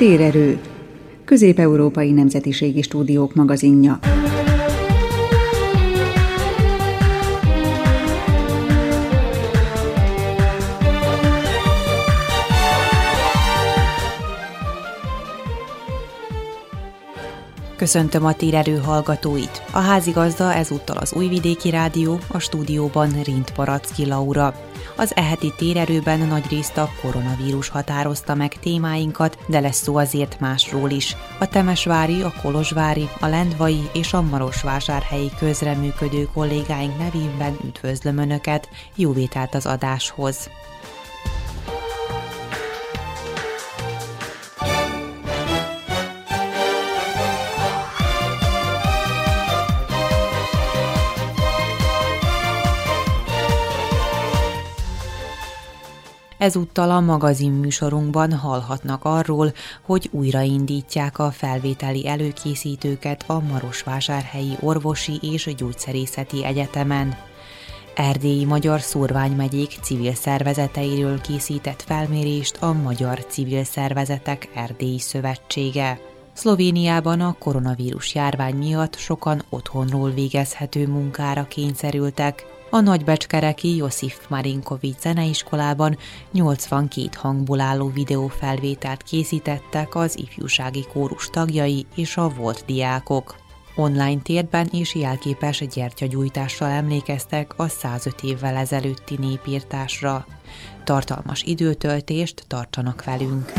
Térerő, Közép-Európai Nemzetiségi Stúdiók magazinja. Köszöntöm a térerő hallgatóit. A házigazda ezúttal az Újvidéki Rádió, a stúdióban Rint Paracki Laura. Az eheti térerőben nagyrészt a koronavírus határozta meg témáinkat, de lesz szó azért másról is. A Temesvári, a Kolozsvári, a Lendvai és a Marosvásárhelyi közreműködő kollégáink nevében üdvözlöm Önöket, jó vételt az adáshoz! Ezúttal a magazin műsorunkban hallhatnak arról, hogy újraindítják a felvételi előkészítőket a Marosvásárhelyi Orvosi és Gyógyszerészeti Egyetemen. Erdélyi Magyar Szórványmegyék civil szervezeteiről készített felmérést a Magyar Civil Szervezetek Erdélyi Szövetsége. Szlovéniában a koronavírus járvány miatt sokan otthonról végezhető munkára kényszerültek, a nagybecskereki Josif Marinkovics zeneiskolában 82 hangból álló videófelvételt készítettek az ifjúsági kórus tagjai és a volt diákok. Online térben és jelképes gyertyagyújtással emlékeztek a 105 évvel ezelőtti népírtásra. Tartalmas időtöltést tartsanak velünk!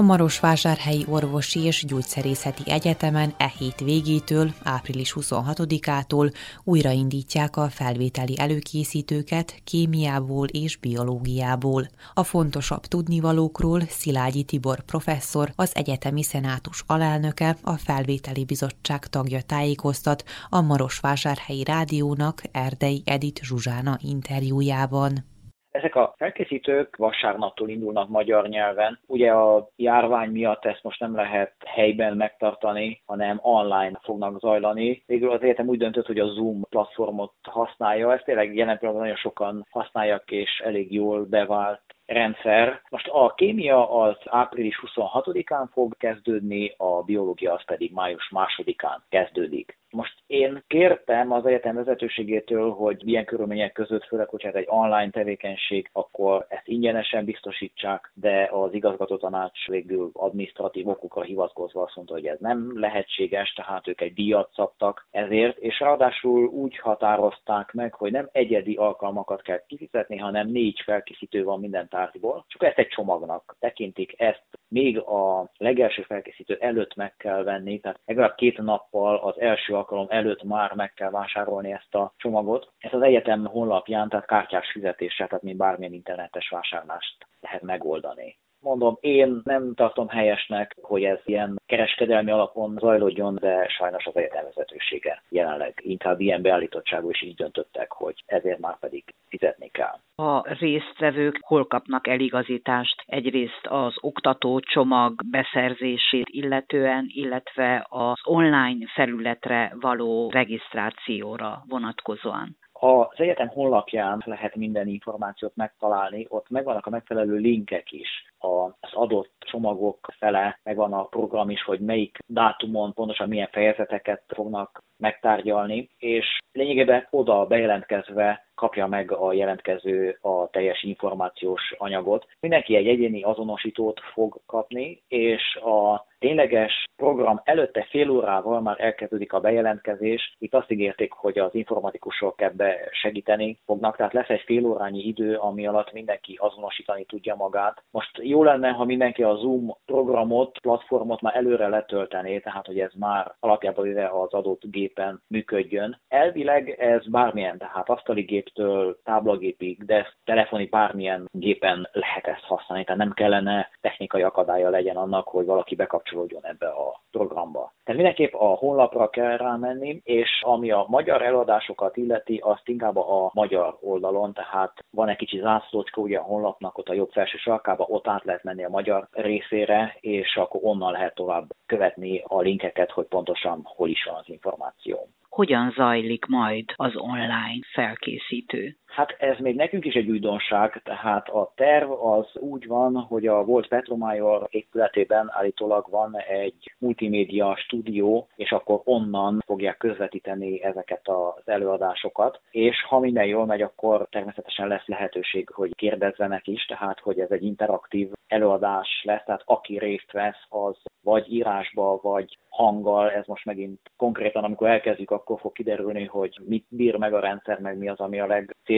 A Marosvásárhelyi Orvosi és Gyógyszerészeti Egyetemen e hét végétől, április 26-ától újraindítják a felvételi előkészítőket kémiából és biológiából. A fontosabb tudnivalókról Szilágyi Tibor professzor, az egyetemi szenátus alelnöke, a felvételi bizottság tagja tájékoztat a Marosvásárhelyi Rádiónak Erdei Edit Zsuzsána interjújában. Ezek a felkészítők vasárnaptól indulnak magyar nyelven. Ugye a járvány miatt ezt most nem lehet helyben megtartani, hanem online fognak zajlani. Végül az egyetem úgy döntött, hogy a Zoom platformot használja. Ezt tényleg jelen pillanatban nagyon sokan használják, és elég jól bevált rendszer. Most a kémia az április 26-án fog kezdődni, a biológia az pedig május 2-án kezdődik. Most én kértem az egyetem vezetőségétől, hogy ilyen körülmények között, főleg, hogy ez egy online tevékenység, akkor ezt ingyenesen biztosítsák, de az igazgató tanács végül administratív okokra hivatkozva azt mondta, hogy ez nem lehetséges, tehát ők egy díjat szabtak ezért, és ráadásul úgy határozták meg, hogy nem egyedi alkalmakat kell kifizetni, hanem négy felkészítő van minden tárgyból, csak ezt egy csomagnak tekintik, ezt még a legelső felkészítő előtt meg kell venni, tehát legalább két nappal az első alkalom előtt már meg kell vásárolni ezt a csomagot. Ez az egyetem honlapján, tehát kártyás fizetéssel, tehát mint bármilyen internetes vásárlást lehet megoldani. Mondom, én nem tartom helyesnek, hogy ez ilyen kereskedelmi alapon zajlódjon, de sajnos az egyetem vezetősége jelenleg inkább ilyen beállítottságú, és így döntöttek, hogy ezért már pedig fizetni kell. A résztvevők hol kapnak eligazítást? Egyrészt az oktató csomag beszerzését illetően, illetve az online felületre való regisztrációra vonatkozóan. Az egyetem honlapján lehet minden információt megtalálni, ott megvannak a megfelelő linkek is az adott csomagok fele, megvan a program is, hogy melyik dátumon pontosan milyen fejezeteket fognak megtárgyalni, és lényegében oda bejelentkezve kapja meg a jelentkező a teljes információs anyagot. Mindenki egy egyéni azonosítót fog kapni, és a tényleges program előtte fél órával már elkezdődik a bejelentkezés. Itt azt ígérték, hogy az informatikusok ebbe segíteni fognak, tehát lesz egy fél órányi idő, ami alatt mindenki azonosítani tudja magát. Most jó lenne, ha mindenki a Zoom programot, platformot már előre letöltené, tehát hogy ez már alapjában véve az adott gépen működjön. Elvileg ez bármilyen, tehát asztali géptől táblagépig, de telefoni bármilyen gépen lehet ezt használni, tehát nem kellene technikai akadálya legyen annak, hogy valaki bekapcsolódjon ebbe a programba. Tehát mindenképp a honlapra kell rámenni, és ami a magyar eladásokat illeti, azt inkább a magyar oldalon, tehát van egy kicsi zászlócska ugye a honlapnak ott a jobb felső sarkába, ott át lehet menni a magyar részére, és akkor onnan lehet tovább követni a linkeket, hogy pontosan hol is van az információ hogyan zajlik majd az online felkészítő? Hát ez még nekünk is egy újdonság, tehát a terv az úgy van, hogy a volt Petromajor épületében állítólag van egy multimédia stúdió, és akkor onnan fogják közvetíteni ezeket az előadásokat, és ha minden jól megy, akkor természetesen lesz lehetőség, hogy kérdezzenek is, tehát hogy ez egy interaktív előadás lesz, tehát aki részt vesz, az vagy írásba, vagy hanggal, ez most megint konkrétan, amikor elkezdjük, akkor fog kiderülni, hogy mit bír meg a rendszer, meg mi az, ami a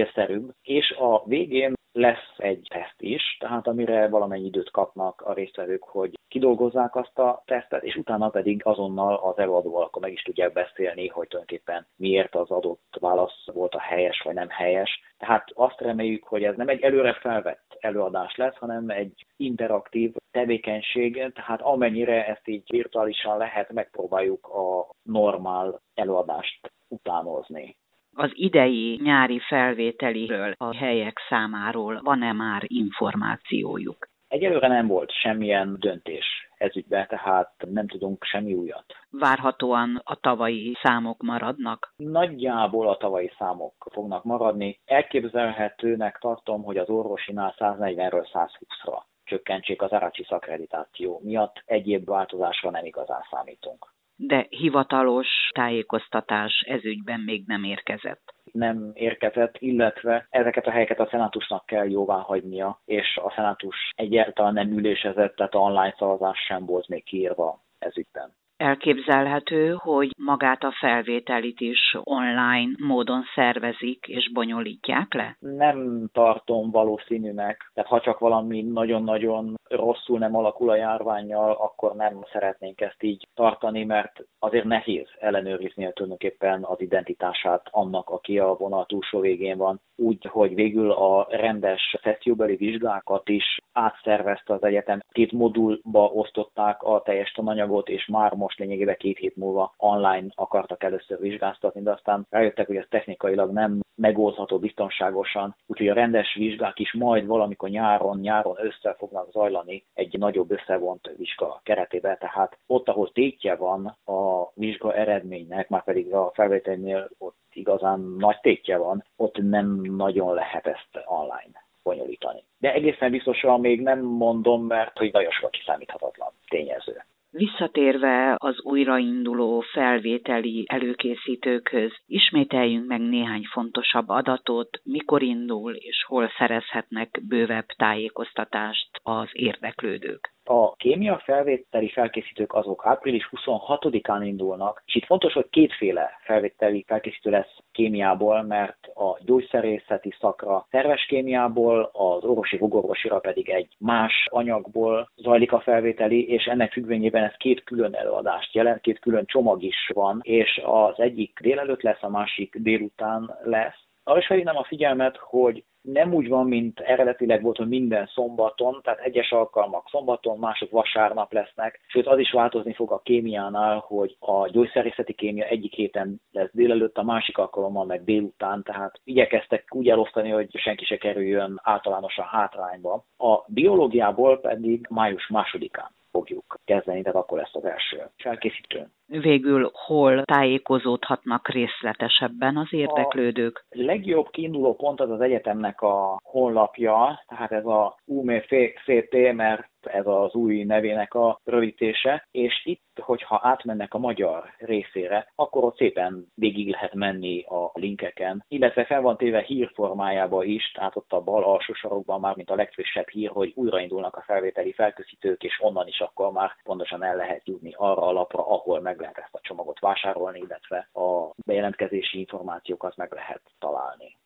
legcélszerűbb. És a végén lesz egy teszt is, tehát amire valamennyi időt kapnak a résztvevők, hogy kidolgozzák azt a tesztet, és utána pedig azonnal az előadóval akkor meg is tudják beszélni, hogy tulajdonképpen miért az adott válasz volt a helyes vagy nem helyes. Tehát azt reméljük, hogy ez nem egy előre felvett előadás lesz, hanem egy interaktív tevékenység, tehát amennyire ezt így virtuálisan lehet, megpróbáljuk a normál előadást utánozni. Az idei nyári felvételiről, a helyek számáról van-e már információjuk? Egyelőre nem volt semmilyen döntés ezügyben, tehát nem tudunk semmi újat. Várhatóan a tavalyi számok maradnak? Nagyjából a tavalyi számok fognak maradni. Elképzelhetőnek tartom, hogy az orvosinál 140-ről 120-ra csökkentsék az árácsi szakreditáció miatt. Egyéb változásra nem igazán számítunk de hivatalos tájékoztatás ezügyben még nem érkezett. Nem érkezett, illetve ezeket a helyeket a szenátusnak kell jóvá hagynia, és a szenátus egyáltalán nem ülésezett, tehát online szavazás sem volt még kiírva ezügyben. Elképzelhető, hogy magát a felvételit is online módon szervezik és bonyolítják le? Nem tartom valószínűnek. Tehát ha csak valami nagyon-nagyon rosszul nem alakul a járványjal, akkor nem szeretnénk ezt így tartani, mert azért nehéz ellenőrizni tulajdonképpen az identitását annak, aki a vonal túlsó végén van. Úgy, hogy végül a rendes szesszióbeli vizsgákat is átszervezte az egyetem. Két modulba osztották a teljes tananyagot, és már most lényegében két hét múlva online akartak először vizsgáztatni, de aztán rájöttek, hogy ez technikailag nem megoldható biztonságosan, úgyhogy a rendes vizsgák is majd valamikor nyáron, nyáron össze fognak zajlani egy nagyobb összevont vizsga keretében, tehát ott, ahol tétje van a vizsga eredménynek, már pedig a felvételnél ott igazán nagy tétje van, ott nem nagyon lehet ezt online bonyolítani. De egészen biztosan még nem mondom, mert hogy nagyon sok kiszámíthatatlan tényező. Visszatérve az újrainduló felvételi előkészítőkhöz, ismételjünk meg néhány fontosabb adatot, mikor indul és hol szerezhetnek bővebb tájékoztatást az érdeklődők. A kémia felvételi felkészítők azok április 26-án indulnak, és itt fontos, hogy kétféle felvételi felkészítő lesz kémiából, mert a gyógyszerészeti szakra szerves kémiából, az orvosi fogorvosira pedig egy más anyagból zajlik a felvételi, és ennek függvényében ez két külön előadást jelent, két külön csomag is van, és az egyik délelőtt lesz, a másik délután lesz. Arra is felhívnám a figyelmet, hogy nem úgy van, mint eredetileg volt, hogy minden szombaton, tehát egyes alkalmak szombaton, mások vasárnap lesznek, sőt az is változni fog a kémiánál, hogy a gyógyszerészeti kémia egyik héten lesz délelőtt, a másik alkalommal meg délután, tehát igyekeztek úgy elosztani, hogy senki se kerüljön általánosan hátrányba. A biológiából pedig május másodikán fogjuk kezdeni, tehát akkor lesz az első felkészítő. Végül hol tájékozódhatnak részletesebben az érdeklődők? A legjobb kiinduló pont az az egyetemnek a honlapja, tehát ez a UMFCT, mert ez az új nevének a rövidítése, és itt, hogyha átmennek a magyar részére, akkor ott szépen végig lehet menni a linkeken, illetve fel van téve hírformájába is, tehát ott a bal alsó sarokban már, mint a legfrissebb hír, hogy újraindulnak a felvételi felkészítők, és onnan is akkor már pontosan el lehet jutni arra a lapra, ahol meg lehet ezt a csomagot vásárolni, illetve a bejelentkezési információkat meg lehet találni.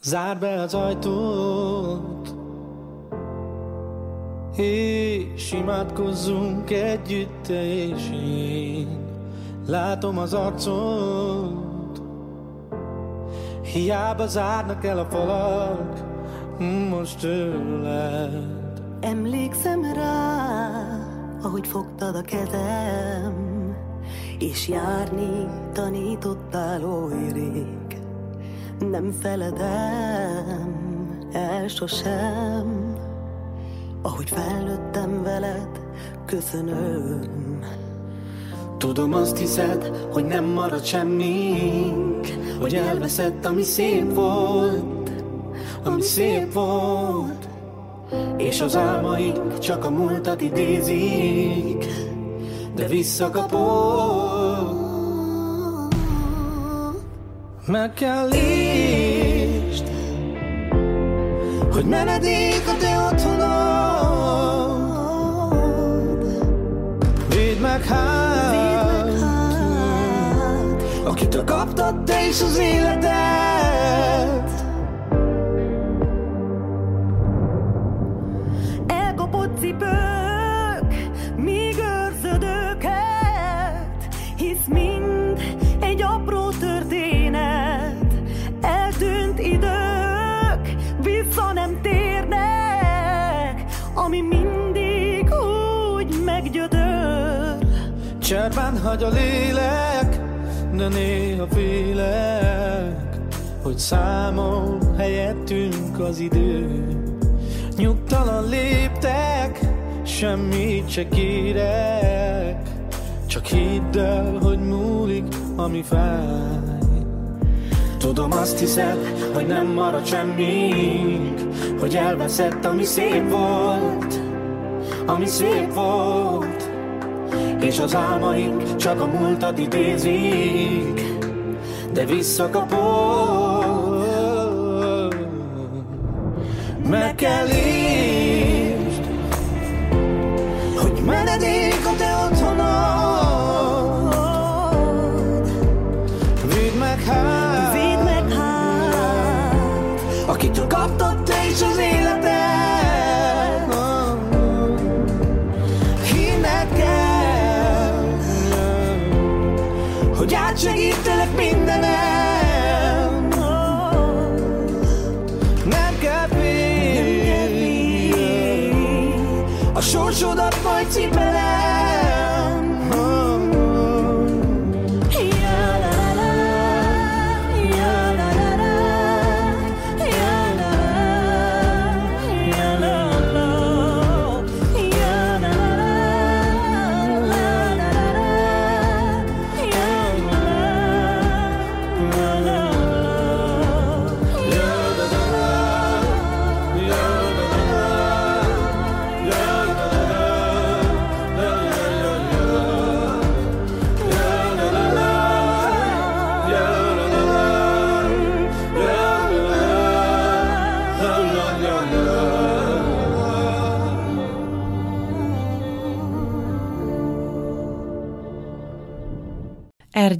Zár be az ajtót, és imádkozzunk együtt, és én látom az arcot. Hiába zárnak el a falak, most tőled. Emlékszem rá, ahogy fogtad a kezem, és járni tanítottál oly. Nem feledem el sosem, ahogy felnőttem veled, köszönöm. Tudom, azt hiszed, hogy nem marad semmink, hogy elveszett, ami szép volt, ami szép volt, és az álmaink csak a múltat idézik, de visszakapod. Meg kell lést, hogy menedék a te otthonod. Meg hát, akitől kaptad te is az életet. Hagy a lélek, de néha félek, hogy számol helyettünk az idő. Nyugtalan léptek, semmit se kérek, csak hidd el, hogy múlik, ami fáj. Tudom, azt hiszed, hogy nem marad semmink, hogy elveszett, ami szép volt, ami szép volt, és az álmaink csak a múltat idézik, de visszakapod. Meg kell értsd, hogy menedék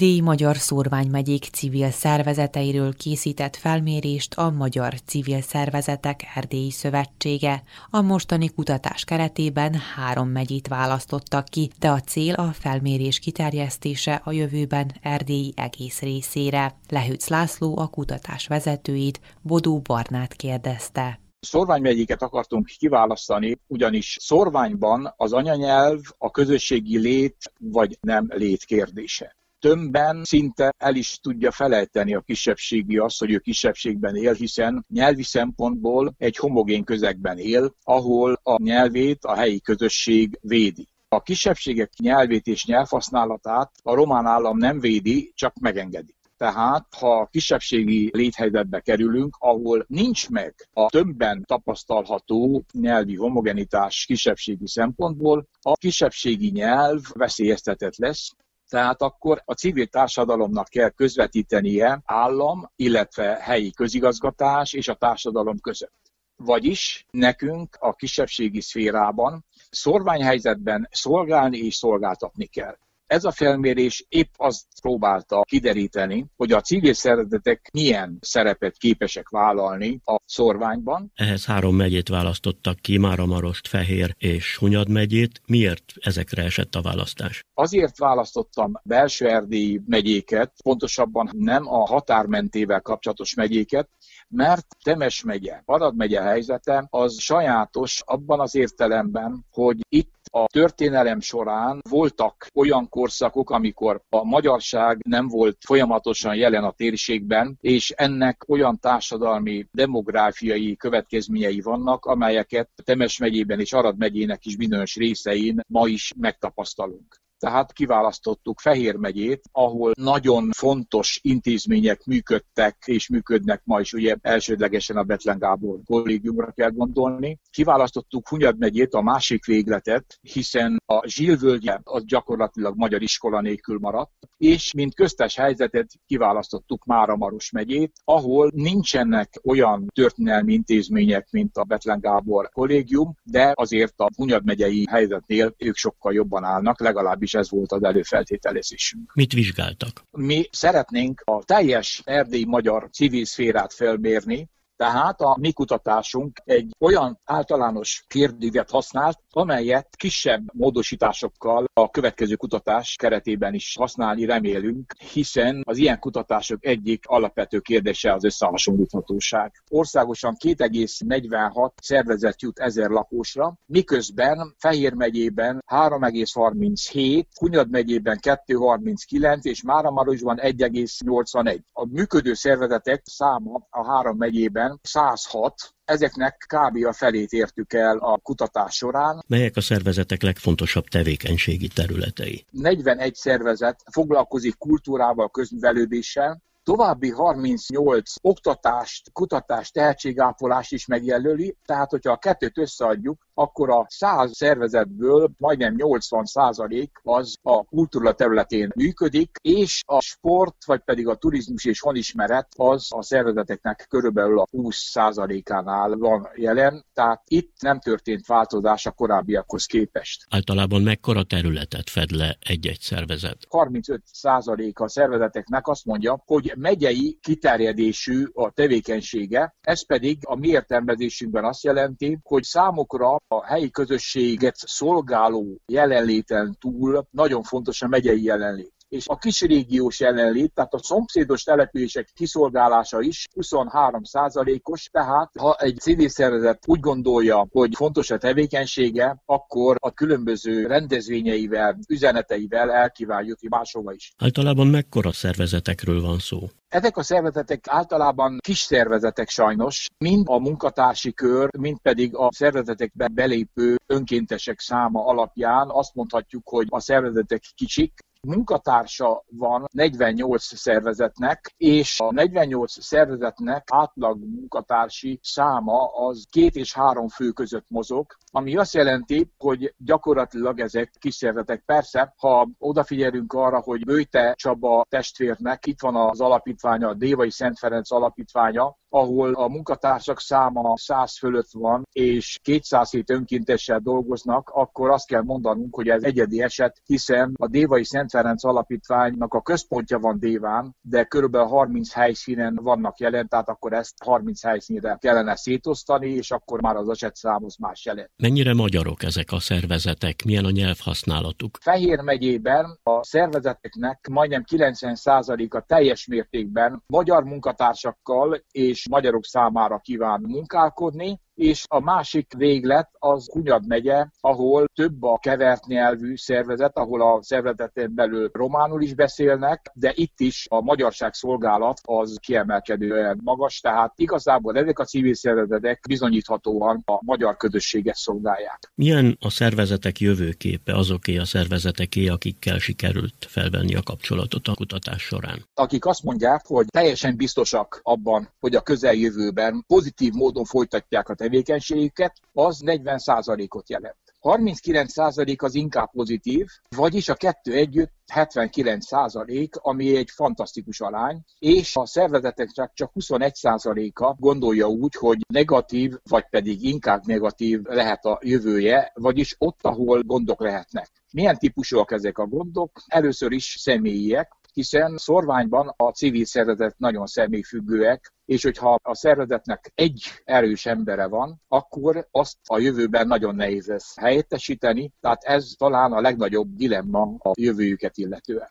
Erdély Magyar Szórványmegyék civil szervezeteiről készített felmérést a Magyar Civil Szervezetek Erdélyi Szövetsége. A mostani kutatás keretében három megyét választottak ki, de a cél a felmérés kiterjesztése a jövőben Erdély egész részére. Lehűc László a kutatás vezetőit, Bodó Barnát kérdezte. Szorványmegyéket akartunk kiválasztani, ugyanis szorványban az anyanyelv a közösségi lét vagy nem lét kérdése. Tömbben szinte el is tudja felejteni a kisebbségi azt, hogy ő kisebbségben él, hiszen nyelvi szempontból egy homogén közegben él, ahol a nyelvét a helyi közösség védi. A kisebbségek nyelvét és nyelvhasználatát a román állam nem védi, csak megengedi. Tehát, ha kisebbségi léthelyzetbe kerülünk, ahol nincs meg a tömbben tapasztalható nyelvi homogenitás kisebbségi szempontból, a kisebbségi nyelv veszélyeztetett lesz, tehát akkor a civil társadalomnak kell közvetítenie állam, illetve helyi közigazgatás és a társadalom között. Vagyis nekünk a kisebbségi szférában szorványhelyzetben szolgálni és szolgáltatni kell. Ez a felmérés épp azt próbálta kideríteni, hogy a civil szervezetek milyen szerepet képesek vállalni a szorványban. Ehhez három megyét választottak ki, Máramarost, Fehér és Hunyad megyét. Miért ezekre esett a választás? Azért választottam belső erdélyi megyéket, pontosabban nem a határmentével kapcsolatos megyéket, mert Temes megye, Arad megye helyzete az sajátos abban az értelemben, hogy itt a történelem során voltak olyan korszakok, amikor a magyarság nem volt folyamatosan jelen a térségben, és ennek olyan társadalmi, demográfiai következményei vannak, amelyeket Temes megyében és Arad megyének is bizonyos részein ma is megtapasztalunk tehát kiválasztottuk Fehér megyét, ahol nagyon fontos intézmények működtek és működnek ma is, ugye elsődlegesen a Betlen Gábor kollégiumra kell gondolni. Kiválasztottuk Hunyad megyét, a másik végletet, hiszen a Zsilvölgye az gyakorlatilag magyar iskola nélkül maradt, és mint köztes helyzetet kiválasztottuk Máramaros megyét, ahol nincsenek olyan történelmi intézmények, mint a Betlen Gábor kollégium, de azért a Hunyad megyei helyzetnél ők sokkal jobban állnak, legalábbis és ez volt az előfeltételezésünk. Mit vizsgáltak? Mi szeretnénk a teljes erdélyi magyar civil szférát felmérni, tehát a mi kutatásunk egy olyan általános kérdőívet használt, amelyet kisebb módosításokkal a következő kutatás keretében is használni remélünk, hiszen az ilyen kutatások egyik alapvető kérdése az összehasonlíthatóság. Országosan 2,46 szervezet jut ezer lakosra, miközben Fehér megyében 3,37, Hunyad megyében 2,39 és Máramarosban 1,81. A működő szervezetek száma a három megyében 106, ezeknek kb. a felét értük el a kutatás során. Melyek a szervezetek legfontosabb tevékenységi területei? 41 szervezet foglalkozik kultúrával, közművelődéssel, további 38 oktatást, kutatást, tehetségápolást is megjelöli, tehát hogyha a kettőt összeadjuk, akkor a 100 szervezetből majdnem 80 százalék az a kultúra területén működik, és a sport, vagy pedig a turizmus és honismeret az a szervezeteknek körülbelül a 20 százalékánál van jelen, tehát itt nem történt változás a korábbiakhoz képest. Általában mekkora területet fed le egy-egy szervezet? 35 százaléka a szervezeteknek azt mondja, hogy megyei kiterjedésű a tevékenysége, ez pedig a mi értelmezésünkben azt jelenti, hogy számukra a helyi közösséget szolgáló jelenléten túl nagyon fontos a megyei jelenlét és a kis régiós jelenlét, tehát a szomszédos települések kiszolgálása is 23 százalékos, tehát ha egy civil szervezet úgy gondolja, hogy fontos a tevékenysége, akkor a különböző rendezvényeivel, üzeneteivel elkíván jutni máshova is. Általában mekkora szervezetekről van szó? Ezek a szervezetek általában kis szervezetek sajnos, mind a munkatársi kör, mind pedig a szervezetekbe belépő önkéntesek száma alapján azt mondhatjuk, hogy a szervezetek kicsik, munkatársa van 48 szervezetnek, és a 48 szervezetnek átlag munkatársi száma az két és három fő között mozog, ami azt jelenti, hogy gyakorlatilag ezek kis szervezetek. Persze, ha odafigyelünk arra, hogy Bőte Csaba testvérnek itt van az alapítványa, a Dévai Szent Ferenc alapítványa, ahol a munkatársak száma 100 fölött van, és 207 önkéntessel dolgoznak, akkor azt kell mondanunk, hogy ez egyedi eset, hiszen a Dévai Szent Ferenc Alapítványnak a központja van Déván, de körülbelül 30 helyszínen vannak jelen, tehát akkor ezt 30 helyszínre kellene szétosztani, és akkor már az esetszám az más jelent. Mennyire magyarok ezek a szervezetek? Milyen a nyelvhasználatuk? Fehér megyében a szervezeteknek majdnem 90%-a teljes mértékben magyar munkatársakkal és magyarok számára kíván munkálkodni, és a másik véglet az Hunyad megye, ahol több a kevert nyelvű szervezet, ahol a szervezeten belül románul is beszélnek, de itt is a magyarság szolgálat az kiemelkedően magas, tehát igazából ezek a civil szervezetek bizonyíthatóan a magyar közösséget szolgálják. Milyen a szervezetek jövőképe azoké a szervezeteké, akikkel sikerült felvenni a kapcsolatot a kutatás során? Akik azt mondják, hogy teljesen biztosak abban, hogy a közeljövőben pozitív módon folytatják a tevékenységüket, az 40%-ot jelent. 39% az inkább pozitív, vagyis a kettő együtt 79%, ami egy fantasztikus arány, és a szervezeteknek csak 21%-a gondolja úgy, hogy negatív, vagy pedig inkább negatív lehet a jövője, vagyis ott, ahol gondok lehetnek. Milyen típusúak ezek a gondok? Először is személyiek, hiszen szorványban a civil szervezet nagyon személyfüggőek, és hogyha a szervezetnek egy erős embere van, akkor azt a jövőben nagyon nehéz lesz helyettesíteni, tehát ez talán a legnagyobb dilemma a jövőjüket illetően.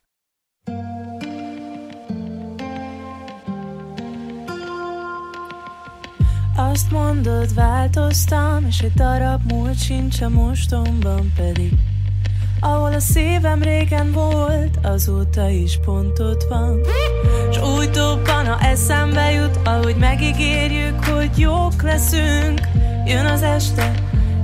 Azt mondod, változtam, és egy darab múlt sincs a mostomban pedig. Ahol a szívem régen volt, azóta is pont ott van. S úgy dobban, ha eszembe jut, ahogy megígérjük, hogy jók leszünk. Jön az este,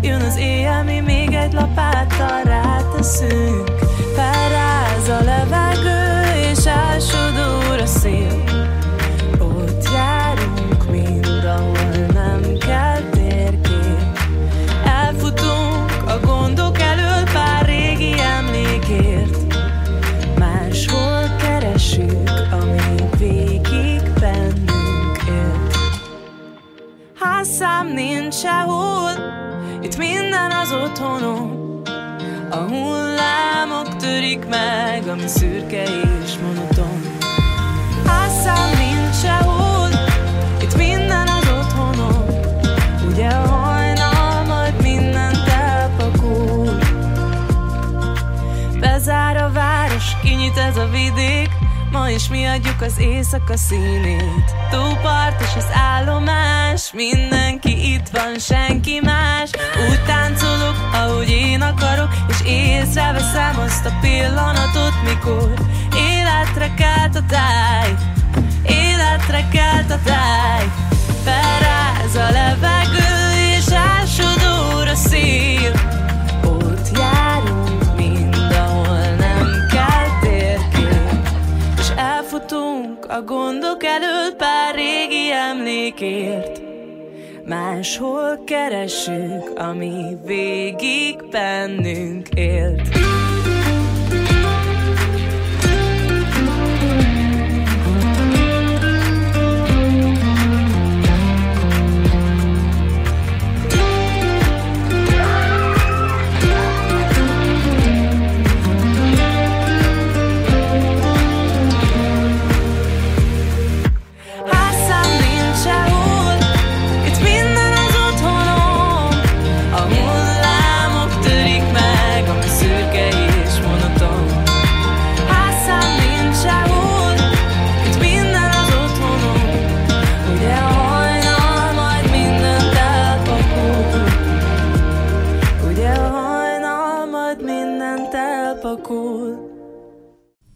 jön az éjjel, mi még egy lapáttal ráteszünk. Felráz a levegő, és elsodor a szél. Házszám nincs sehol, itt minden az otthonom. A hullámok törik meg, ami szürke és monoton. Házszám nincs sehol, itt minden az otthonom. Ugye a hajnal majd mindent elpakol. Bezár a város, kinyit ez a vidék, Is mi adjuk az éjszaka színét. Tópart és az állomás Mindenki itt van, senki más. Úgy táncolok, ahogy én akarok És észreveszem azt a pillanatot Mikor életre kelt a táj. Életre kelt a táj. Felráz a levegő És a szél a gondok elől pár régi emlékért. Máshol keressük, ami végig bennünk élt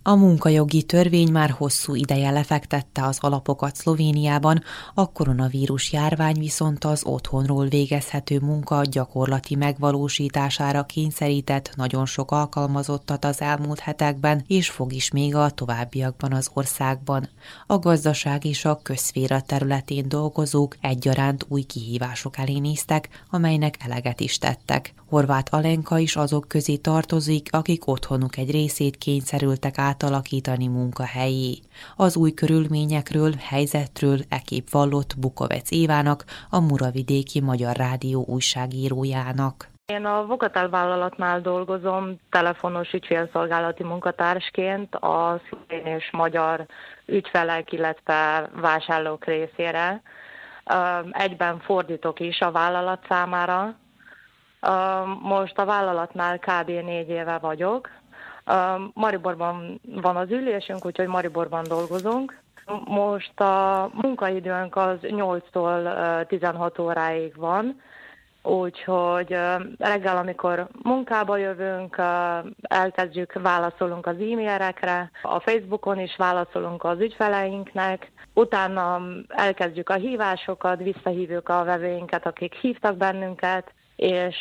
A munkajogi törvény már hosszú ideje lefektette az alapokat Szlovéniában, a koronavírus járvány viszont az otthonról végezhető munka gyakorlati megvalósítására kényszerített nagyon sok alkalmazottat az elmúlt hetekben, és fog is még a továbbiakban az országban. A gazdaság és a közszféra területén dolgozók egyaránt új kihívások elé néztek, amelynek eleget is tettek. Horváth Alenka is azok közé tartozik, akik otthonuk egy részét kényszerültek átalakítani munkahelyé. Az új körülményekről, helyzetről ekép vallott Bukovec Évának, a Muravidéki Magyar Rádió újságírójának. Én a Vokatel vállalatnál dolgozom telefonos ügyfélszolgálati munkatársként a szlovén és magyar ügyfelek, illetve vásárlók részére. Egyben fordítok is a vállalat számára. Most a vállalatnál kb. négy éve vagyok. Mariborban van az ülésünk, úgyhogy Mariborban dolgozunk. Most a munkaidőnk az 8-tól ö, 16 óráig van, Úgyhogy reggel, amikor munkába jövünk, elkezdjük, válaszolunk az e-mailekre, a Facebookon is válaszolunk az ügyfeleinknek, utána elkezdjük a hívásokat, visszahívjuk a vevőinket, akik hívtak bennünket, és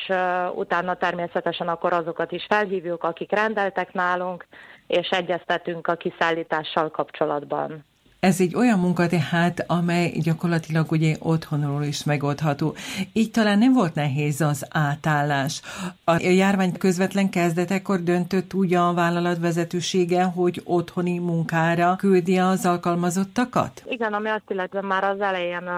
utána természetesen akkor azokat is felhívjuk, akik rendeltek nálunk, és egyeztetünk a kiszállítással kapcsolatban. Ez egy olyan munka tehát, amely gyakorlatilag ugye otthonról is megoldható. Így talán nem volt nehéz az átállás. A járvány közvetlen kezdetekor döntött úgy a vállalat vezetősége, hogy otthoni munkára küldi az alkalmazottakat? Igen, ami azt illetve már az elején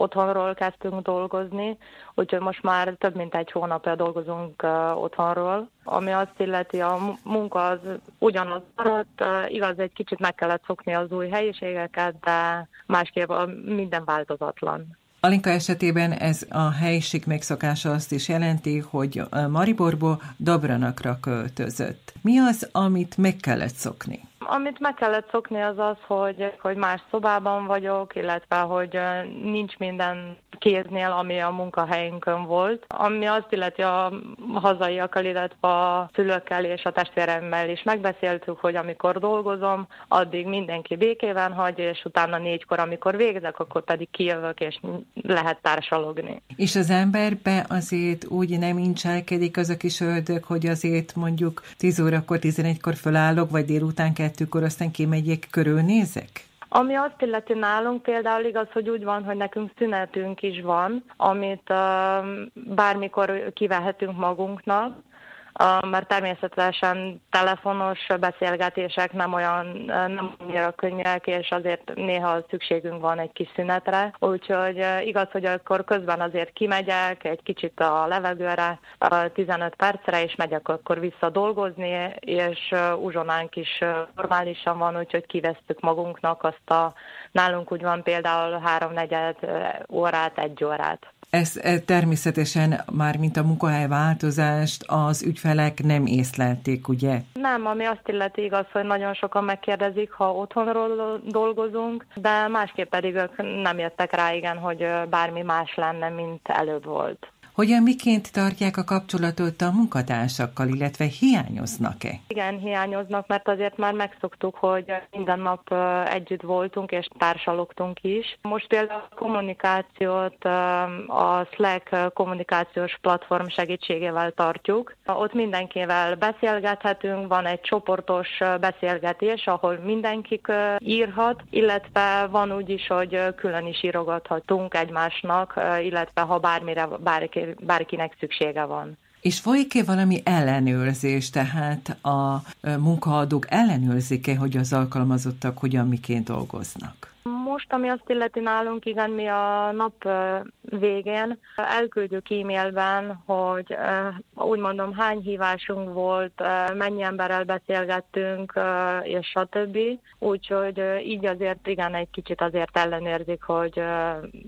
otthonról kezdtünk dolgozni, úgyhogy most már több mint egy hónapja dolgozunk otthonról. Ami azt illeti, a mu- munka az ugyanaz maradt, igaz, egy kicsit meg kellett szokni az új helyiségeket, de másképp minden változatlan. Alinka esetében ez a helyiség megszokása azt is jelenti, hogy Mariborból Dobranakra költözött. Mi az, amit meg kellett szokni? Amit meg kellett szokni az az, hogy, hogy más szobában vagyok, illetve hogy nincs minden kéznél, ami a munkahelyünkön volt. Ami azt illeti a hazaiakkal, illetve a szülőkkel és a testvéremmel is megbeszéltük, hogy amikor dolgozom, addig mindenki békében hagy, és utána négykor, amikor végzek, akkor pedig kijövök, és lehet társalogni. És az emberbe azért úgy nem incselkedik az a kis ördög, hogy azért mondjuk 10 órakor, 11-kor fölállok, vagy délután kettőkor, aztán kimegyek, körülnézek? Ami azt illeti nálunk például igaz, hogy úgy van, hogy nekünk szünetünk is van, amit uh, bármikor kivehetünk magunknak, mert természetesen telefonos beszélgetések nem olyan, nem annyira könnyűek, és azért néha szükségünk van egy kis szünetre. Úgyhogy igaz, hogy akkor közben azért kimegyek egy kicsit a levegőre, 15 percre, és megyek akkor vissza dolgozni, és uzsonánk is normálisan van, úgyhogy kivesztük magunknak azt a, nálunk úgy van például háromnegyed órát, egy órát. Ez e, természetesen már, mint a munkahely változást, az ügyfelek nem észlelték, ugye? Nem, ami azt illeti igaz, hogy nagyon sokan megkérdezik, ha otthonról dolgozunk, de másképp pedig ők nem jöttek rá, igen, hogy bármi más lenne, mint előbb volt. Hogyan miként tartják a kapcsolatot a munkatársakkal, illetve hiányoznak-e? Igen, hiányoznak, mert azért már megszoktuk, hogy minden nap együtt voltunk és társalogtunk is. Most például a kommunikációt a Slack kommunikációs platform segítségével tartjuk. Ott mindenkivel beszélgethetünk, van egy csoportos beszélgetés, ahol mindenki írhat, illetve van úgy is, hogy külön is írogathatunk egymásnak, illetve ha bármire bárki bárkinek szüksége van. És folyik-e valami ellenőrzés, tehát a munkaadók ellenőrzik-e, hogy az alkalmazottak hogyan miként dolgoznak? Most, ami azt illeti nálunk, igen, mi a nap végén elküldjük e-mailben, hogy úgy mondom, hány hívásunk volt, mennyi emberrel beszélgettünk, és stb. Úgyhogy így azért igen, egy kicsit azért ellenőrzik, hogy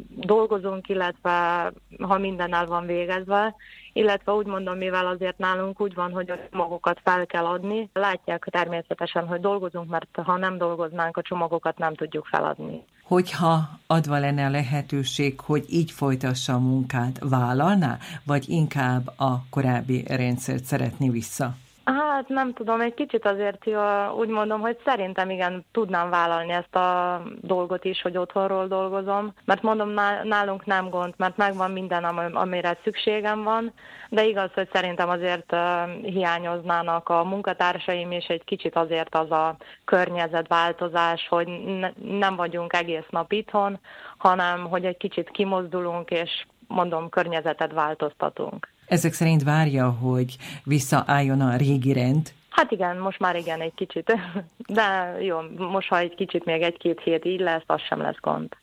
dolgozunk, illetve ha minden el van végezve, illetve úgy mondom, mivel azért nálunk úgy van, hogy a csomagokat fel kell adni, látják természetesen, hogy dolgozunk, mert ha nem dolgoznánk, a csomagokat nem tudjuk feladni. Hogyha adva lenne a lehetőség, hogy így folytassa a munkát, vállalná, vagy inkább a korábbi rendszert szeretni vissza? Hát nem tudom, egy kicsit azért úgy mondom, hogy szerintem igen, tudnám vállalni ezt a dolgot is, hogy otthonról dolgozom, mert mondom, nálunk nem gond, mert megvan minden, amire szükségem van, de igaz, hogy szerintem azért hiányoznának a munkatársaim, és egy kicsit azért az a környezetváltozás, hogy nem vagyunk egész nap itthon, hanem hogy egy kicsit kimozdulunk, és mondom, környezetet változtatunk. Ezek szerint várja, hogy visszaálljon a régi rend? Hát igen, most már igen, egy kicsit. De jó, most ha egy kicsit még egy-két hét így lesz, az sem lesz gond.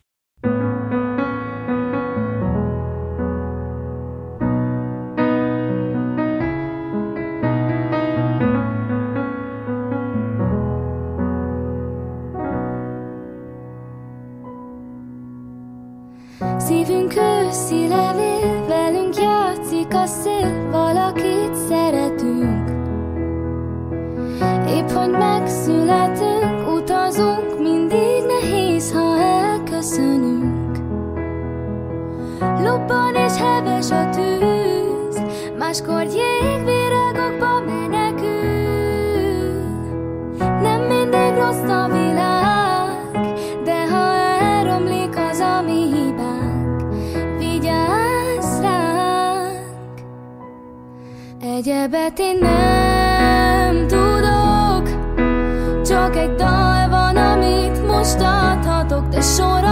Egyebet én nem tudok, csak egy dal van, amit most adhatok, de soraiban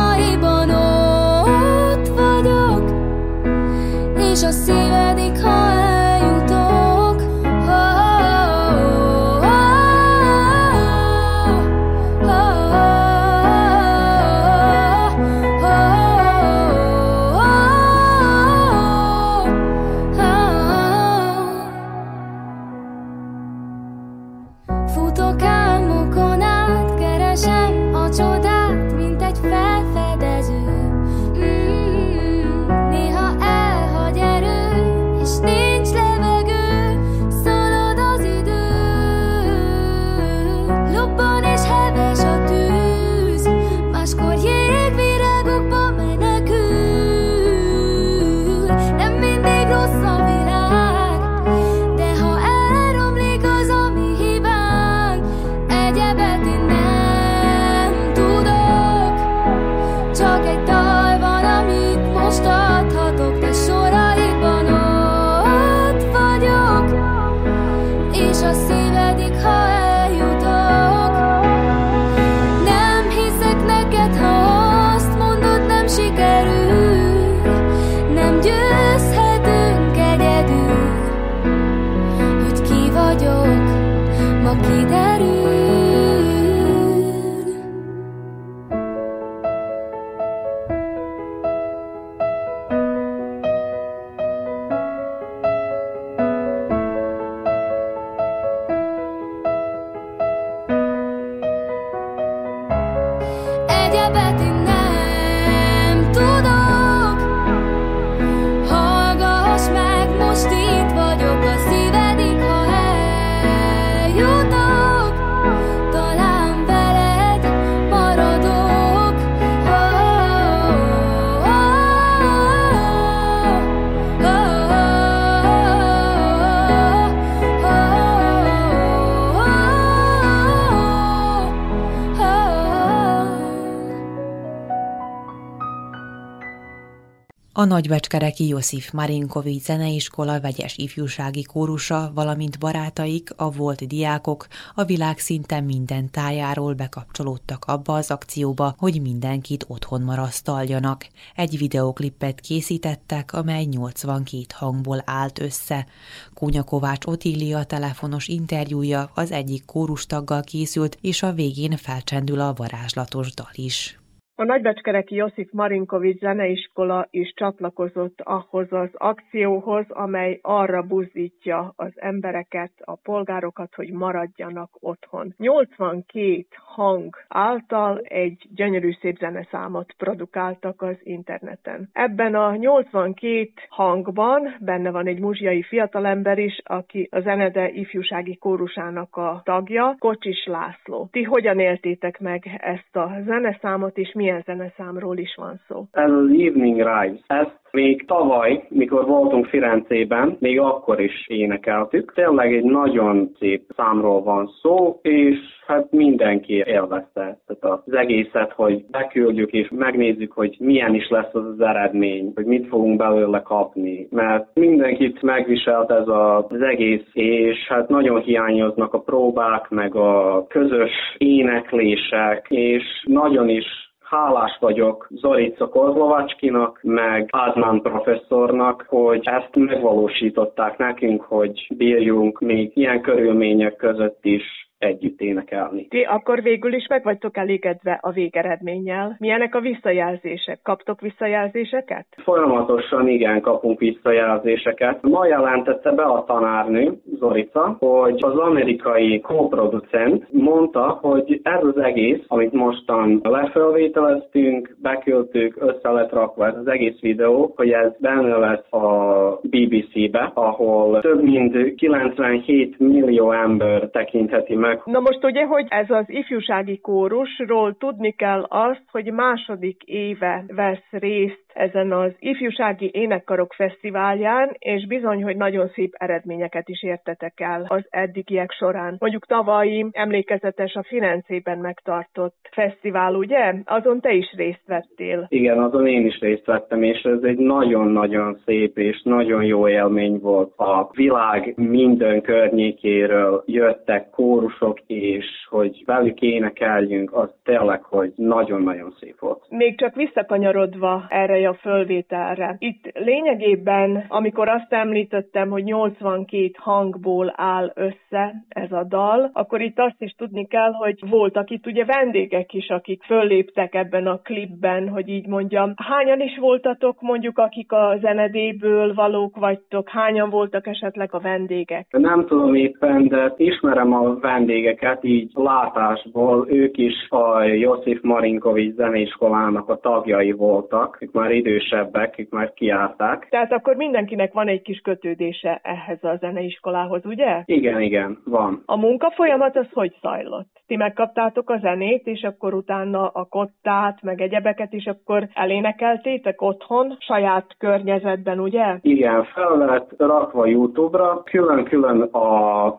A Nagybecskereki Josif Marinkovics Zeneiskola vegyes ifjúsági kórusa, valamint barátaik, a volt diákok a világ szinte minden tájáról bekapcsolódtak abba az akcióba, hogy mindenkit otthon marasztaljanak. Egy videoklippet készítettek, amely 82 hangból állt össze. Kúnya Kovács Otília telefonos interjúja az egyik kórustaggal készült, és a végén felcsendül a varázslatos dal is. A Nagybecskereki Josif Marinkovics zeneiskola is csatlakozott ahhoz az akcióhoz, amely arra buzdítja az embereket, a polgárokat, hogy maradjanak otthon. 82 hang által egy gyönyörű szép zeneszámot produkáltak az interneten. Ebben a 82 hangban benne van egy muzsiai fiatalember is, aki a Zenede ifjúsági kórusának a tagja, Kocsis László. Ti hogyan éltétek meg ezt a zeneszámot, és milyen zeneszámról is van szó? Ez az Evening Rise. Ezt még tavaly, mikor voltunk Firencében, még akkor is énekeltük. Tényleg egy nagyon szép számról van szó, és hát mindenki élvezte tehát az egészet, hogy beküldjük és megnézzük, hogy milyen is lesz az az eredmény, hogy mit fogunk belőle kapni. Mert mindenkit megviselt ez az egész, és hát nagyon hiányoznak a próbák, meg a közös éneklések, és nagyon is hálás vagyok Zorica Kozlovacskinak, meg Ázmán professzornak, hogy ezt megvalósították nekünk, hogy bírjunk még ilyen körülmények között is együtt énekelni. Ti akkor végül is meg vagytok elégedve a végeredménnyel. Milyenek a visszajelzések? Kaptok visszajelzéseket? Folyamatosan igen, kapunk visszajelzéseket. Ma jelentette be a tanárnő, Zorica, hogy az amerikai kóproducent mondta, hogy ez az egész, amit mostan lefelvételeztünk, beküldtük, össze lett rakva ez az egész videó, hogy ez benne lesz a BBC-be, ahol több mint 97 millió ember tekintheti meg meg. Na most ugye, hogy ez az ifjúsági kórusról tudni kell azt, hogy második éve vesz részt ezen az ifjúsági énekkarok fesztiválján, és bizony, hogy nagyon szép eredményeket is értetek el az eddigiek során. Mondjuk tavalyi emlékezetes a Firencében megtartott fesztivál, ugye? Azon te is részt vettél. Igen, azon én is részt vettem, és ez egy nagyon-nagyon szép és nagyon jó élmény volt. A világ minden környékéről jöttek kórusok, és hogy velük énekeljünk, az tényleg, hogy nagyon-nagyon szép volt. Még csak visszakanyarodva erre a fölvételre. Itt lényegében, amikor azt említettem, hogy 82 hangból áll össze ez a dal, akkor itt azt is tudni kell, hogy voltak itt ugye vendégek is, akik fölléptek ebben a klipben, hogy így mondjam. Hányan is voltatok mondjuk, akik a zenedéből valók vagytok? Hányan voltak esetleg a vendégek? Nem tudom éppen, de ismerem a vendégeket így látásból. Ők is a Josif Marinkovics zeneiskolának a tagjai voltak. Ők már idősebbek, már kiállták. Tehát akkor mindenkinek van egy kis kötődése ehhez a zeneiskolához, ugye? Igen, igen, van. A munkafolyamat az hogy zajlott? Ti megkaptátok a zenét, és akkor utána a kottát, meg egyebeket is akkor elénekeltétek otthon, saját környezetben, ugye? Igen, fel lett rakva YouTube-ra, külön-külön a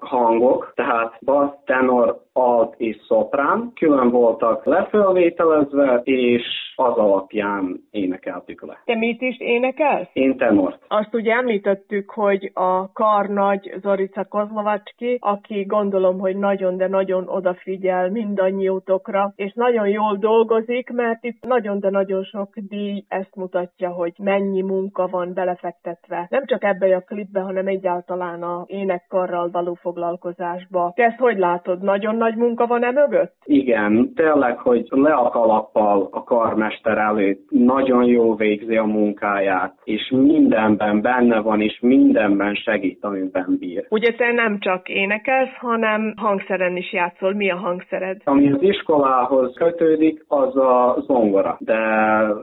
hangok, tehát bass, tenor, alt és szoprán, külön voltak lefölvételezve, és az alapján énekeltük le. Te mit is énekelsz? Én tenort. Azt ugye említettük, hogy a karnagy Zorica Kozlovacski, aki gondolom, hogy nagyon, de nagyon odafigyel mindannyiótokra, és nagyon jól dolgozik, mert itt nagyon, de nagyon sok díj ezt mutatja, hogy mennyi munka van belefektetve. Nem csak ebbe a klipbe, hanem egyáltalán a énekkarral való foglalkozásba. Te ezt hogy látod? Nagyon nagy munka van e mögött? Igen, tényleg, hogy le a kalappal a karmester előtt, nagyon jó végzi a munkáját, és mindenben benne van, és mindenben segít, amiben bír. Ugye te nem csak énekelsz, hanem hangszeren is játszol. Mi a hangszered? Ami az iskolához kötődik, az a zongora, de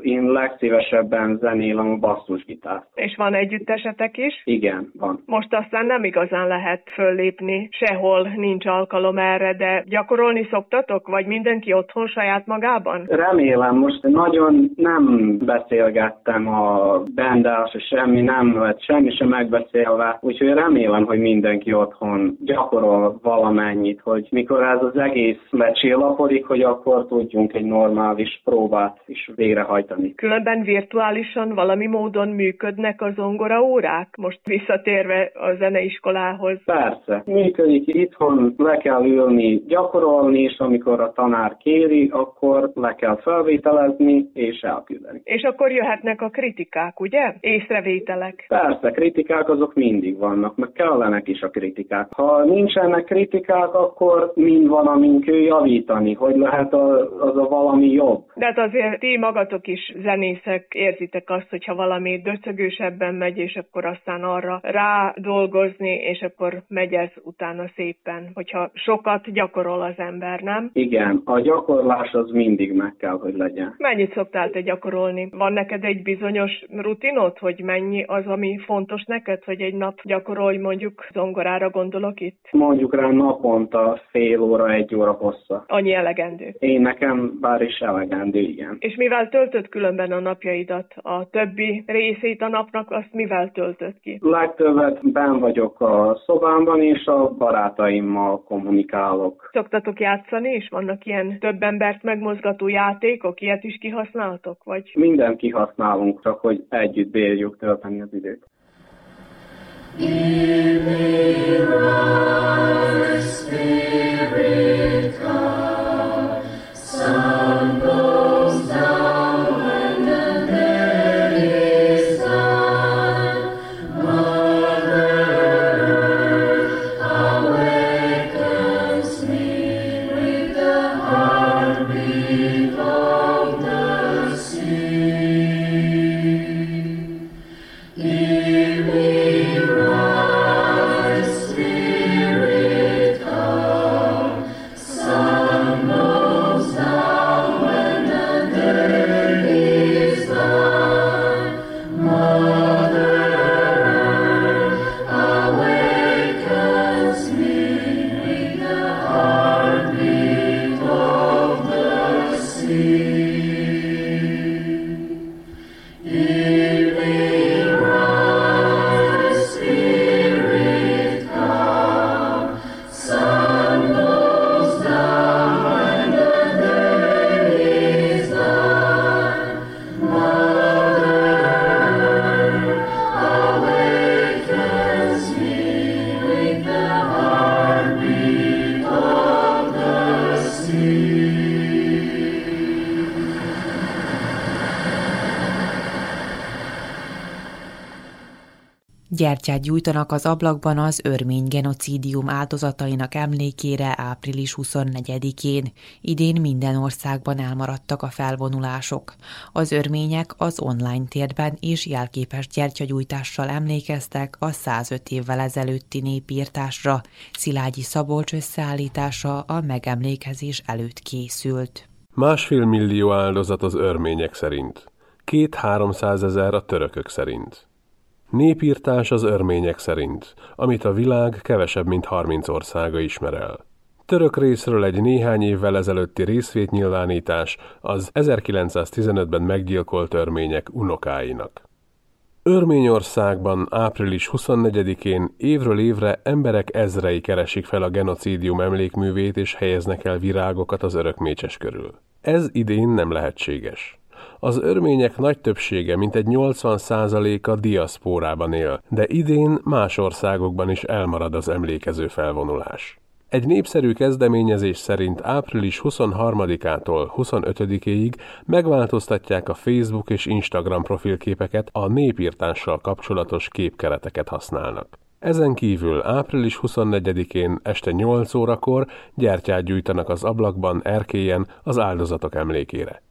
én legszívesebben zenélem a basszusgitárt. És van együttesetek is? Igen, van. Most aztán nem igazán lehet föllépni, sehol nincs alkalom erre, de gyakorolni szoktatok, vagy mindenki otthon saját magában? Remélem, most nagyon nem beszélgettem a bendel, se semmi nem lett, semmi sem megbeszélve, úgyhogy remélem, hogy mindenki otthon gyakorol valamennyit, hogy mikor ez az egész lecsillapodik, hogy akkor tudjunk egy normális próbát is végrehajtani. Különben virtuálisan valami módon működnek a zongora órák? Most visszatérve a zeneiskolához. Persze, működik itthon, le kell ülni, gyakorolni, és amikor a tanár kéri, akkor le kell felvételezni és elküldeni. És akkor jöhetnek a kritikák, ugye? Észrevételek. Persze, kritikák azok mindig vannak, meg kellenek is a kritikák. Ha nincsenek kritikák, akkor mind van, amink javítani, hogy lehet az a valami jobb. De hát azért ti magatok is zenészek érzitek azt, hogyha valami döcögősebben megy, és akkor aztán arra rá dolgozni, és akkor megy ez utána szépen, hogyha sokat gyakorol az ember, nem? Igen, a gyakorlás az mindig meg kell, hogy legyen. Mennyit szoktál te gyakorolni? Van neked egy bizonyos rutinod, hogy mennyi az, ami fontos neked, hogy egy nap gyakorolj, mondjuk zongorára gondolok itt? Mondjuk rá naponta fél óra, egy óra hossza. Annyi elegendő? Én nekem bár is elegendő, igen. És mivel töltöd különben a napjaidat? A többi részét a napnak azt mivel töltöd ki? Legtöbbet ben vagyok a szobámban, és a barátaimmal kommunikálok. Szoktatok játszani, és vannak ilyen több embert megmozgató játékok, ilyet is kihasználtok? Vagy? Mindent kihasználunk, csak hogy együtt bírjuk tölteni az időt. Give me right spirit, God. Sun Gyertyát gyújtanak az ablakban az örmény genocidium áldozatainak emlékére április 24-én. Idén minden országban elmaradtak a felvonulások. Az örmények az online térben és jelképes gyertyagyújtással emlékeztek a 105 évvel ezelőtti népírtásra. Szilágyi Szabolcs összeállítása a megemlékezés előtt készült. Másfél millió áldozat az örmények szerint, két-háromszázezer a törökök szerint. Népírtás az örmények szerint, amit a világ kevesebb mint 30 országa ismer el. Török részről egy néhány évvel ezelőtti részvétnyilvánítás az 1915-ben meggyilkolt örmények unokáinak. Örményországban április 24-én évről évre emberek ezrei keresik fel a genocidium emlékművét és helyeznek el virágokat az örökmécses körül. Ez idén nem lehetséges. Az örmények nagy többsége, mintegy 80%-a diaszpórában él, de idén más országokban is elmarad az emlékező felvonulás. Egy népszerű kezdeményezés szerint április 23-ától 25-ig megváltoztatják a Facebook és Instagram profilképeket, a népírtással kapcsolatos képkereteket használnak. Ezen kívül április 24-én este 8 órakor gyertyát gyújtanak az ablakban erkélyen az áldozatok emlékére.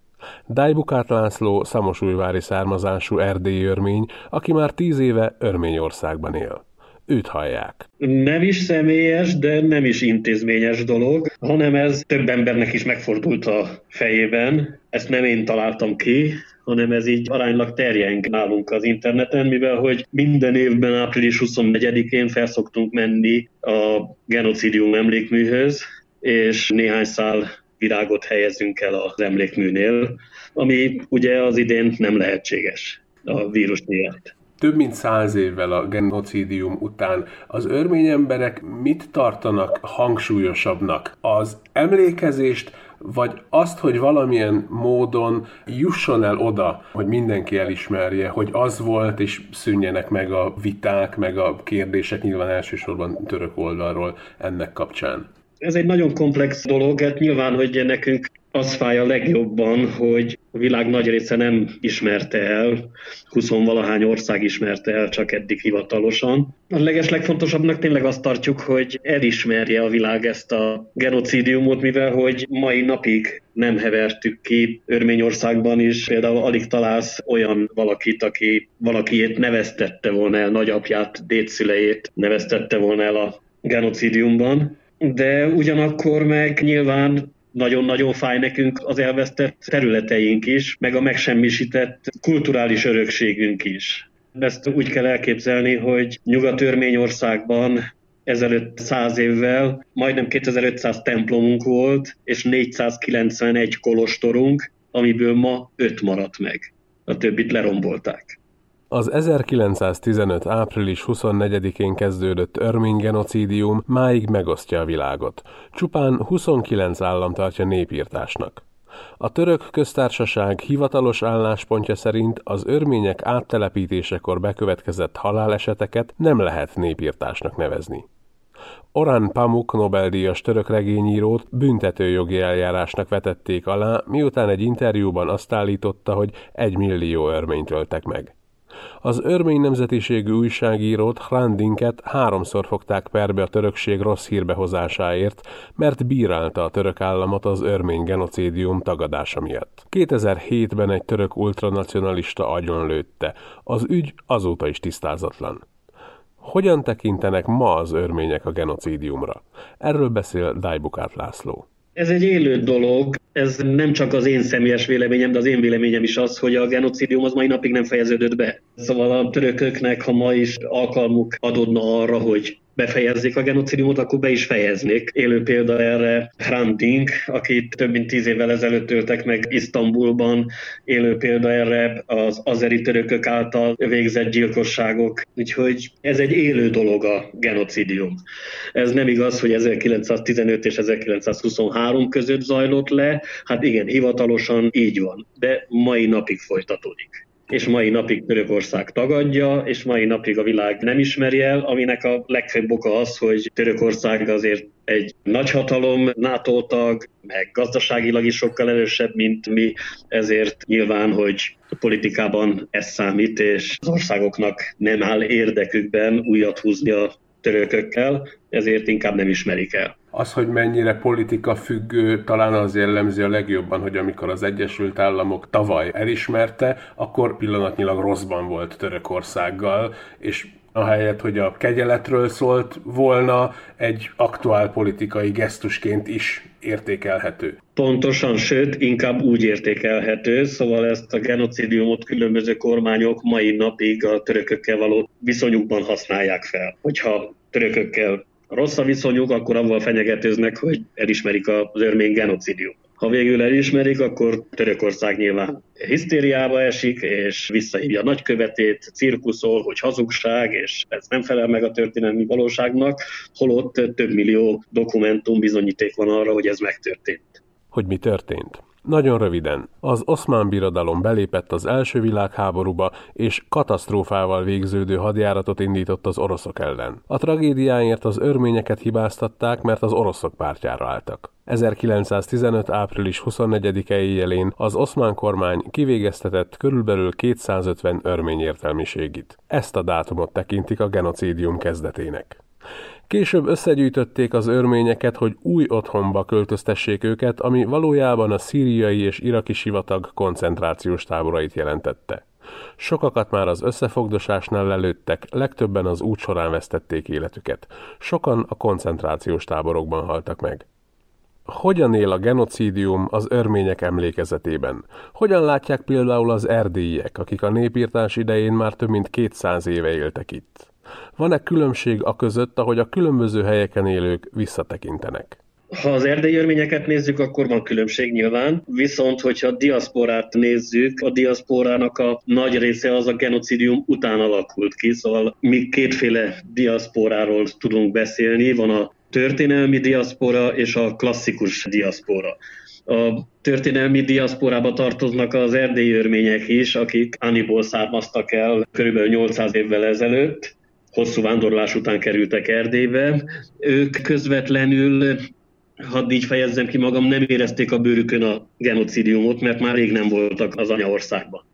Dajbukát László szamosújvári származású erdélyi örmény, aki már tíz éve Örményországban él őt hallják. Nem is személyes, de nem is intézményes dolog, hanem ez több embernek is megfordult a fejében. Ezt nem én találtam ki, hanem ez így aránylag terjeng nálunk az interneten, mivel hogy minden évben április 24-én felszoktunk menni a genocidium emlékműhöz, és néhány szál virágot helyezünk el az emlékműnél, ami ugye az idén nem lehetséges a vírus miatt több mint száz évvel a genocidium után az örmény emberek mit tartanak hangsúlyosabbnak? Az emlékezést, vagy azt, hogy valamilyen módon jusson el oda, hogy mindenki elismerje, hogy az volt, és szűnjenek meg a viták, meg a kérdések nyilván elsősorban török oldalról ennek kapcsán. Ez egy nagyon komplex dolog, hát nyilván, hogy nekünk az fáj a legjobban, hogy a világ nagy része nem ismerte el, 20 valahány ország ismerte el csak eddig hivatalosan. A leges legfontosabbnak tényleg azt tartjuk, hogy elismerje a világ ezt a genocidiumot, mivel hogy mai napig nem hevertük ki Örményországban is. Például alig találsz olyan valakit, aki valakiét neveztette volna el, nagyapját, dédszülejét neveztette volna el a genocidiumban de ugyanakkor meg nyilván nagyon-nagyon fáj nekünk az elvesztett területeink is, meg a megsemmisített kulturális örökségünk is. Ezt úgy kell elképzelni, hogy Nyugat-Örményországban ezelőtt száz évvel majdnem 2500 templomunk volt, és 491 kolostorunk, amiből ma öt maradt meg. A többit lerombolták. Az 1915. április 24-én kezdődött örmény genocidium máig megosztja a világot. Csupán 29 állam tartja népírtásnak. A török köztársaság hivatalos álláspontja szerint az örmények áttelepítésekor bekövetkezett haláleseteket nem lehet népírtásnak nevezni. Orán Pamuk Nobel-díjas török regényírót büntetőjogi eljárásnak vetették alá, miután egy interjúban azt állította, hogy egy millió örményt öltek meg. Az örmény nemzetiségű újságírót Hrandinket háromszor fogták perbe a törökség rossz hírbehozásáért, mert bírálta a török államot az örmény genocidium tagadása miatt. 2007-ben egy török ultranacionalista agyonlőtte. Az ügy azóta is tisztázatlan. Hogyan tekintenek ma az örmények a genocidiumra? Erről beszél Dajbukát László. Ez egy élő dolog, ez nem csak az én személyes véleményem, de az én véleményem is az, hogy a genocidium az mai napig nem fejeződött be. Szóval a törököknek, ha ma is alkalmuk adódna arra, hogy befejezzék a genocidiumot, akkor be is fejeznék. Élő példa erre Hrant Dink, akit több mint tíz évvel ezelőtt öltek meg Isztambulban. Élő példa erre az azeri törökök által végzett gyilkosságok. Úgyhogy ez egy élő dolog a genocidium. Ez nem igaz, hogy 1915 és 1923 között zajlott le. Hát igen, hivatalosan így van, de mai napig folytatódik és mai napig Törökország tagadja, és mai napig a világ nem ismeri el, aminek a legfőbb oka az, hogy Törökország azért egy nagyhatalom, NATO tag, meg gazdaságilag is sokkal erősebb, mint mi, ezért nyilván, hogy a politikában ez számít, és az országoknak nem áll érdekükben újat húzni a törökökkel, ezért inkább nem ismerik el. Az, hogy mennyire politika függő, talán az jellemzi a legjobban, hogy amikor az Egyesült Államok tavaly elismerte, akkor pillanatnyilag rosszban volt Törökországgal, és ahelyett, hogy a kegyeletről szólt volna, egy aktuál politikai gesztusként is értékelhető. Pontosan, sőt, inkább úgy értékelhető, szóval ezt a genocidiumot különböző kormányok mai napig a törökökkel való viszonyukban használják fel. Hogyha törökökkel rossz a viszonyuk, akkor avval fenyegetőznek, hogy elismerik az örmény genocidiumot. Ha végül elismerik, akkor Törökország nyilván hisztériába esik, és visszahívja a nagykövetét, cirkuszol, hogy hazugság, és ez nem felel meg a történelmi valóságnak, holott több millió dokumentum bizonyíték van arra, hogy ez megtörtént. Hogy mi történt? Nagyon röviden, az oszmán birodalom belépett az első világháborúba, és katasztrófával végződő hadjáratot indított az oroszok ellen. A tragédiáért az örményeket hibáztatták, mert az oroszok pártjára álltak. 1915. április 24-e éjjelén az oszmán kormány kivégeztetett körülbelül 250 örmény értelmiségit. Ezt a dátumot tekintik a genocidium kezdetének. Később összegyűjtötték az örményeket, hogy új otthonba költöztessék őket, ami valójában a szíriai és iraki sivatag koncentrációs táborait jelentette. Sokakat már az összefogdosásnál lelőttek, legtöbben az út során vesztették életüket. Sokan a koncentrációs táborokban haltak meg. Hogyan él a genocidium az örmények emlékezetében? Hogyan látják például az erdélyiek, akik a népírtás idején már több mint 200 éve éltek itt? Van-e különbség a között, ahogy a különböző helyeken élők visszatekintenek? Ha az erdei örményeket nézzük, akkor van különbség nyilván, viszont hogyha a diaszporát nézzük, a diaszporának a nagy része az a genocidium után alakult ki, szóval mi kétféle diaszporáról tudunk beszélni, van a történelmi diaszpora és a klasszikus diaszpora. A történelmi diaszporába tartoznak az erdélyi örmények is, akik Aniból származtak el kb. 800 évvel ezelőtt, hosszú vándorlás után kerültek Erdélybe. Ők közvetlenül, hadd így fejezzem ki magam, nem érezték a bőrükön a genocidiumot, mert már rég nem voltak az anyaországban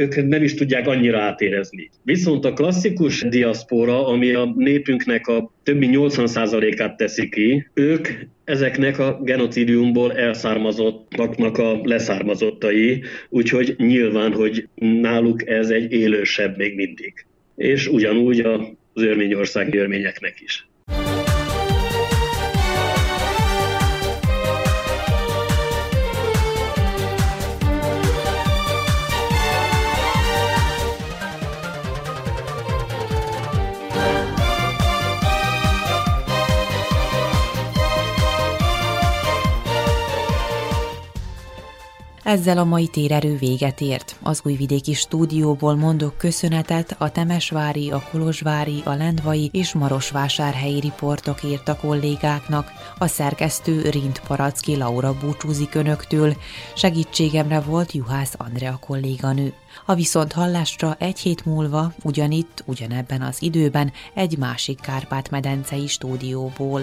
ők nem is tudják annyira átérezni. Viszont a klasszikus diaszpora, ami a népünknek a több mint 80%-át teszi ki, ők ezeknek a genocidiumból elszármazottaknak a leszármazottai, úgyhogy nyilván, hogy náluk ez egy élősebb még mindig. És ugyanúgy az örményországi örményeknek is. Ezzel a mai térerő véget ért. Az újvidéki stúdióból mondok köszönetet a Temesvári, a Kolozsvári, a Lendvai és Marosvásárhelyi riportok írt a kollégáknak. A szerkesztő Rint Paracki Laura búcsúzik önöktől, segítségemre volt Juhász Andrea kolléganő. A viszont hallásra egy hét múlva, ugyanitt, ugyanebben az időben egy másik Kárpát-medencei stúdióból.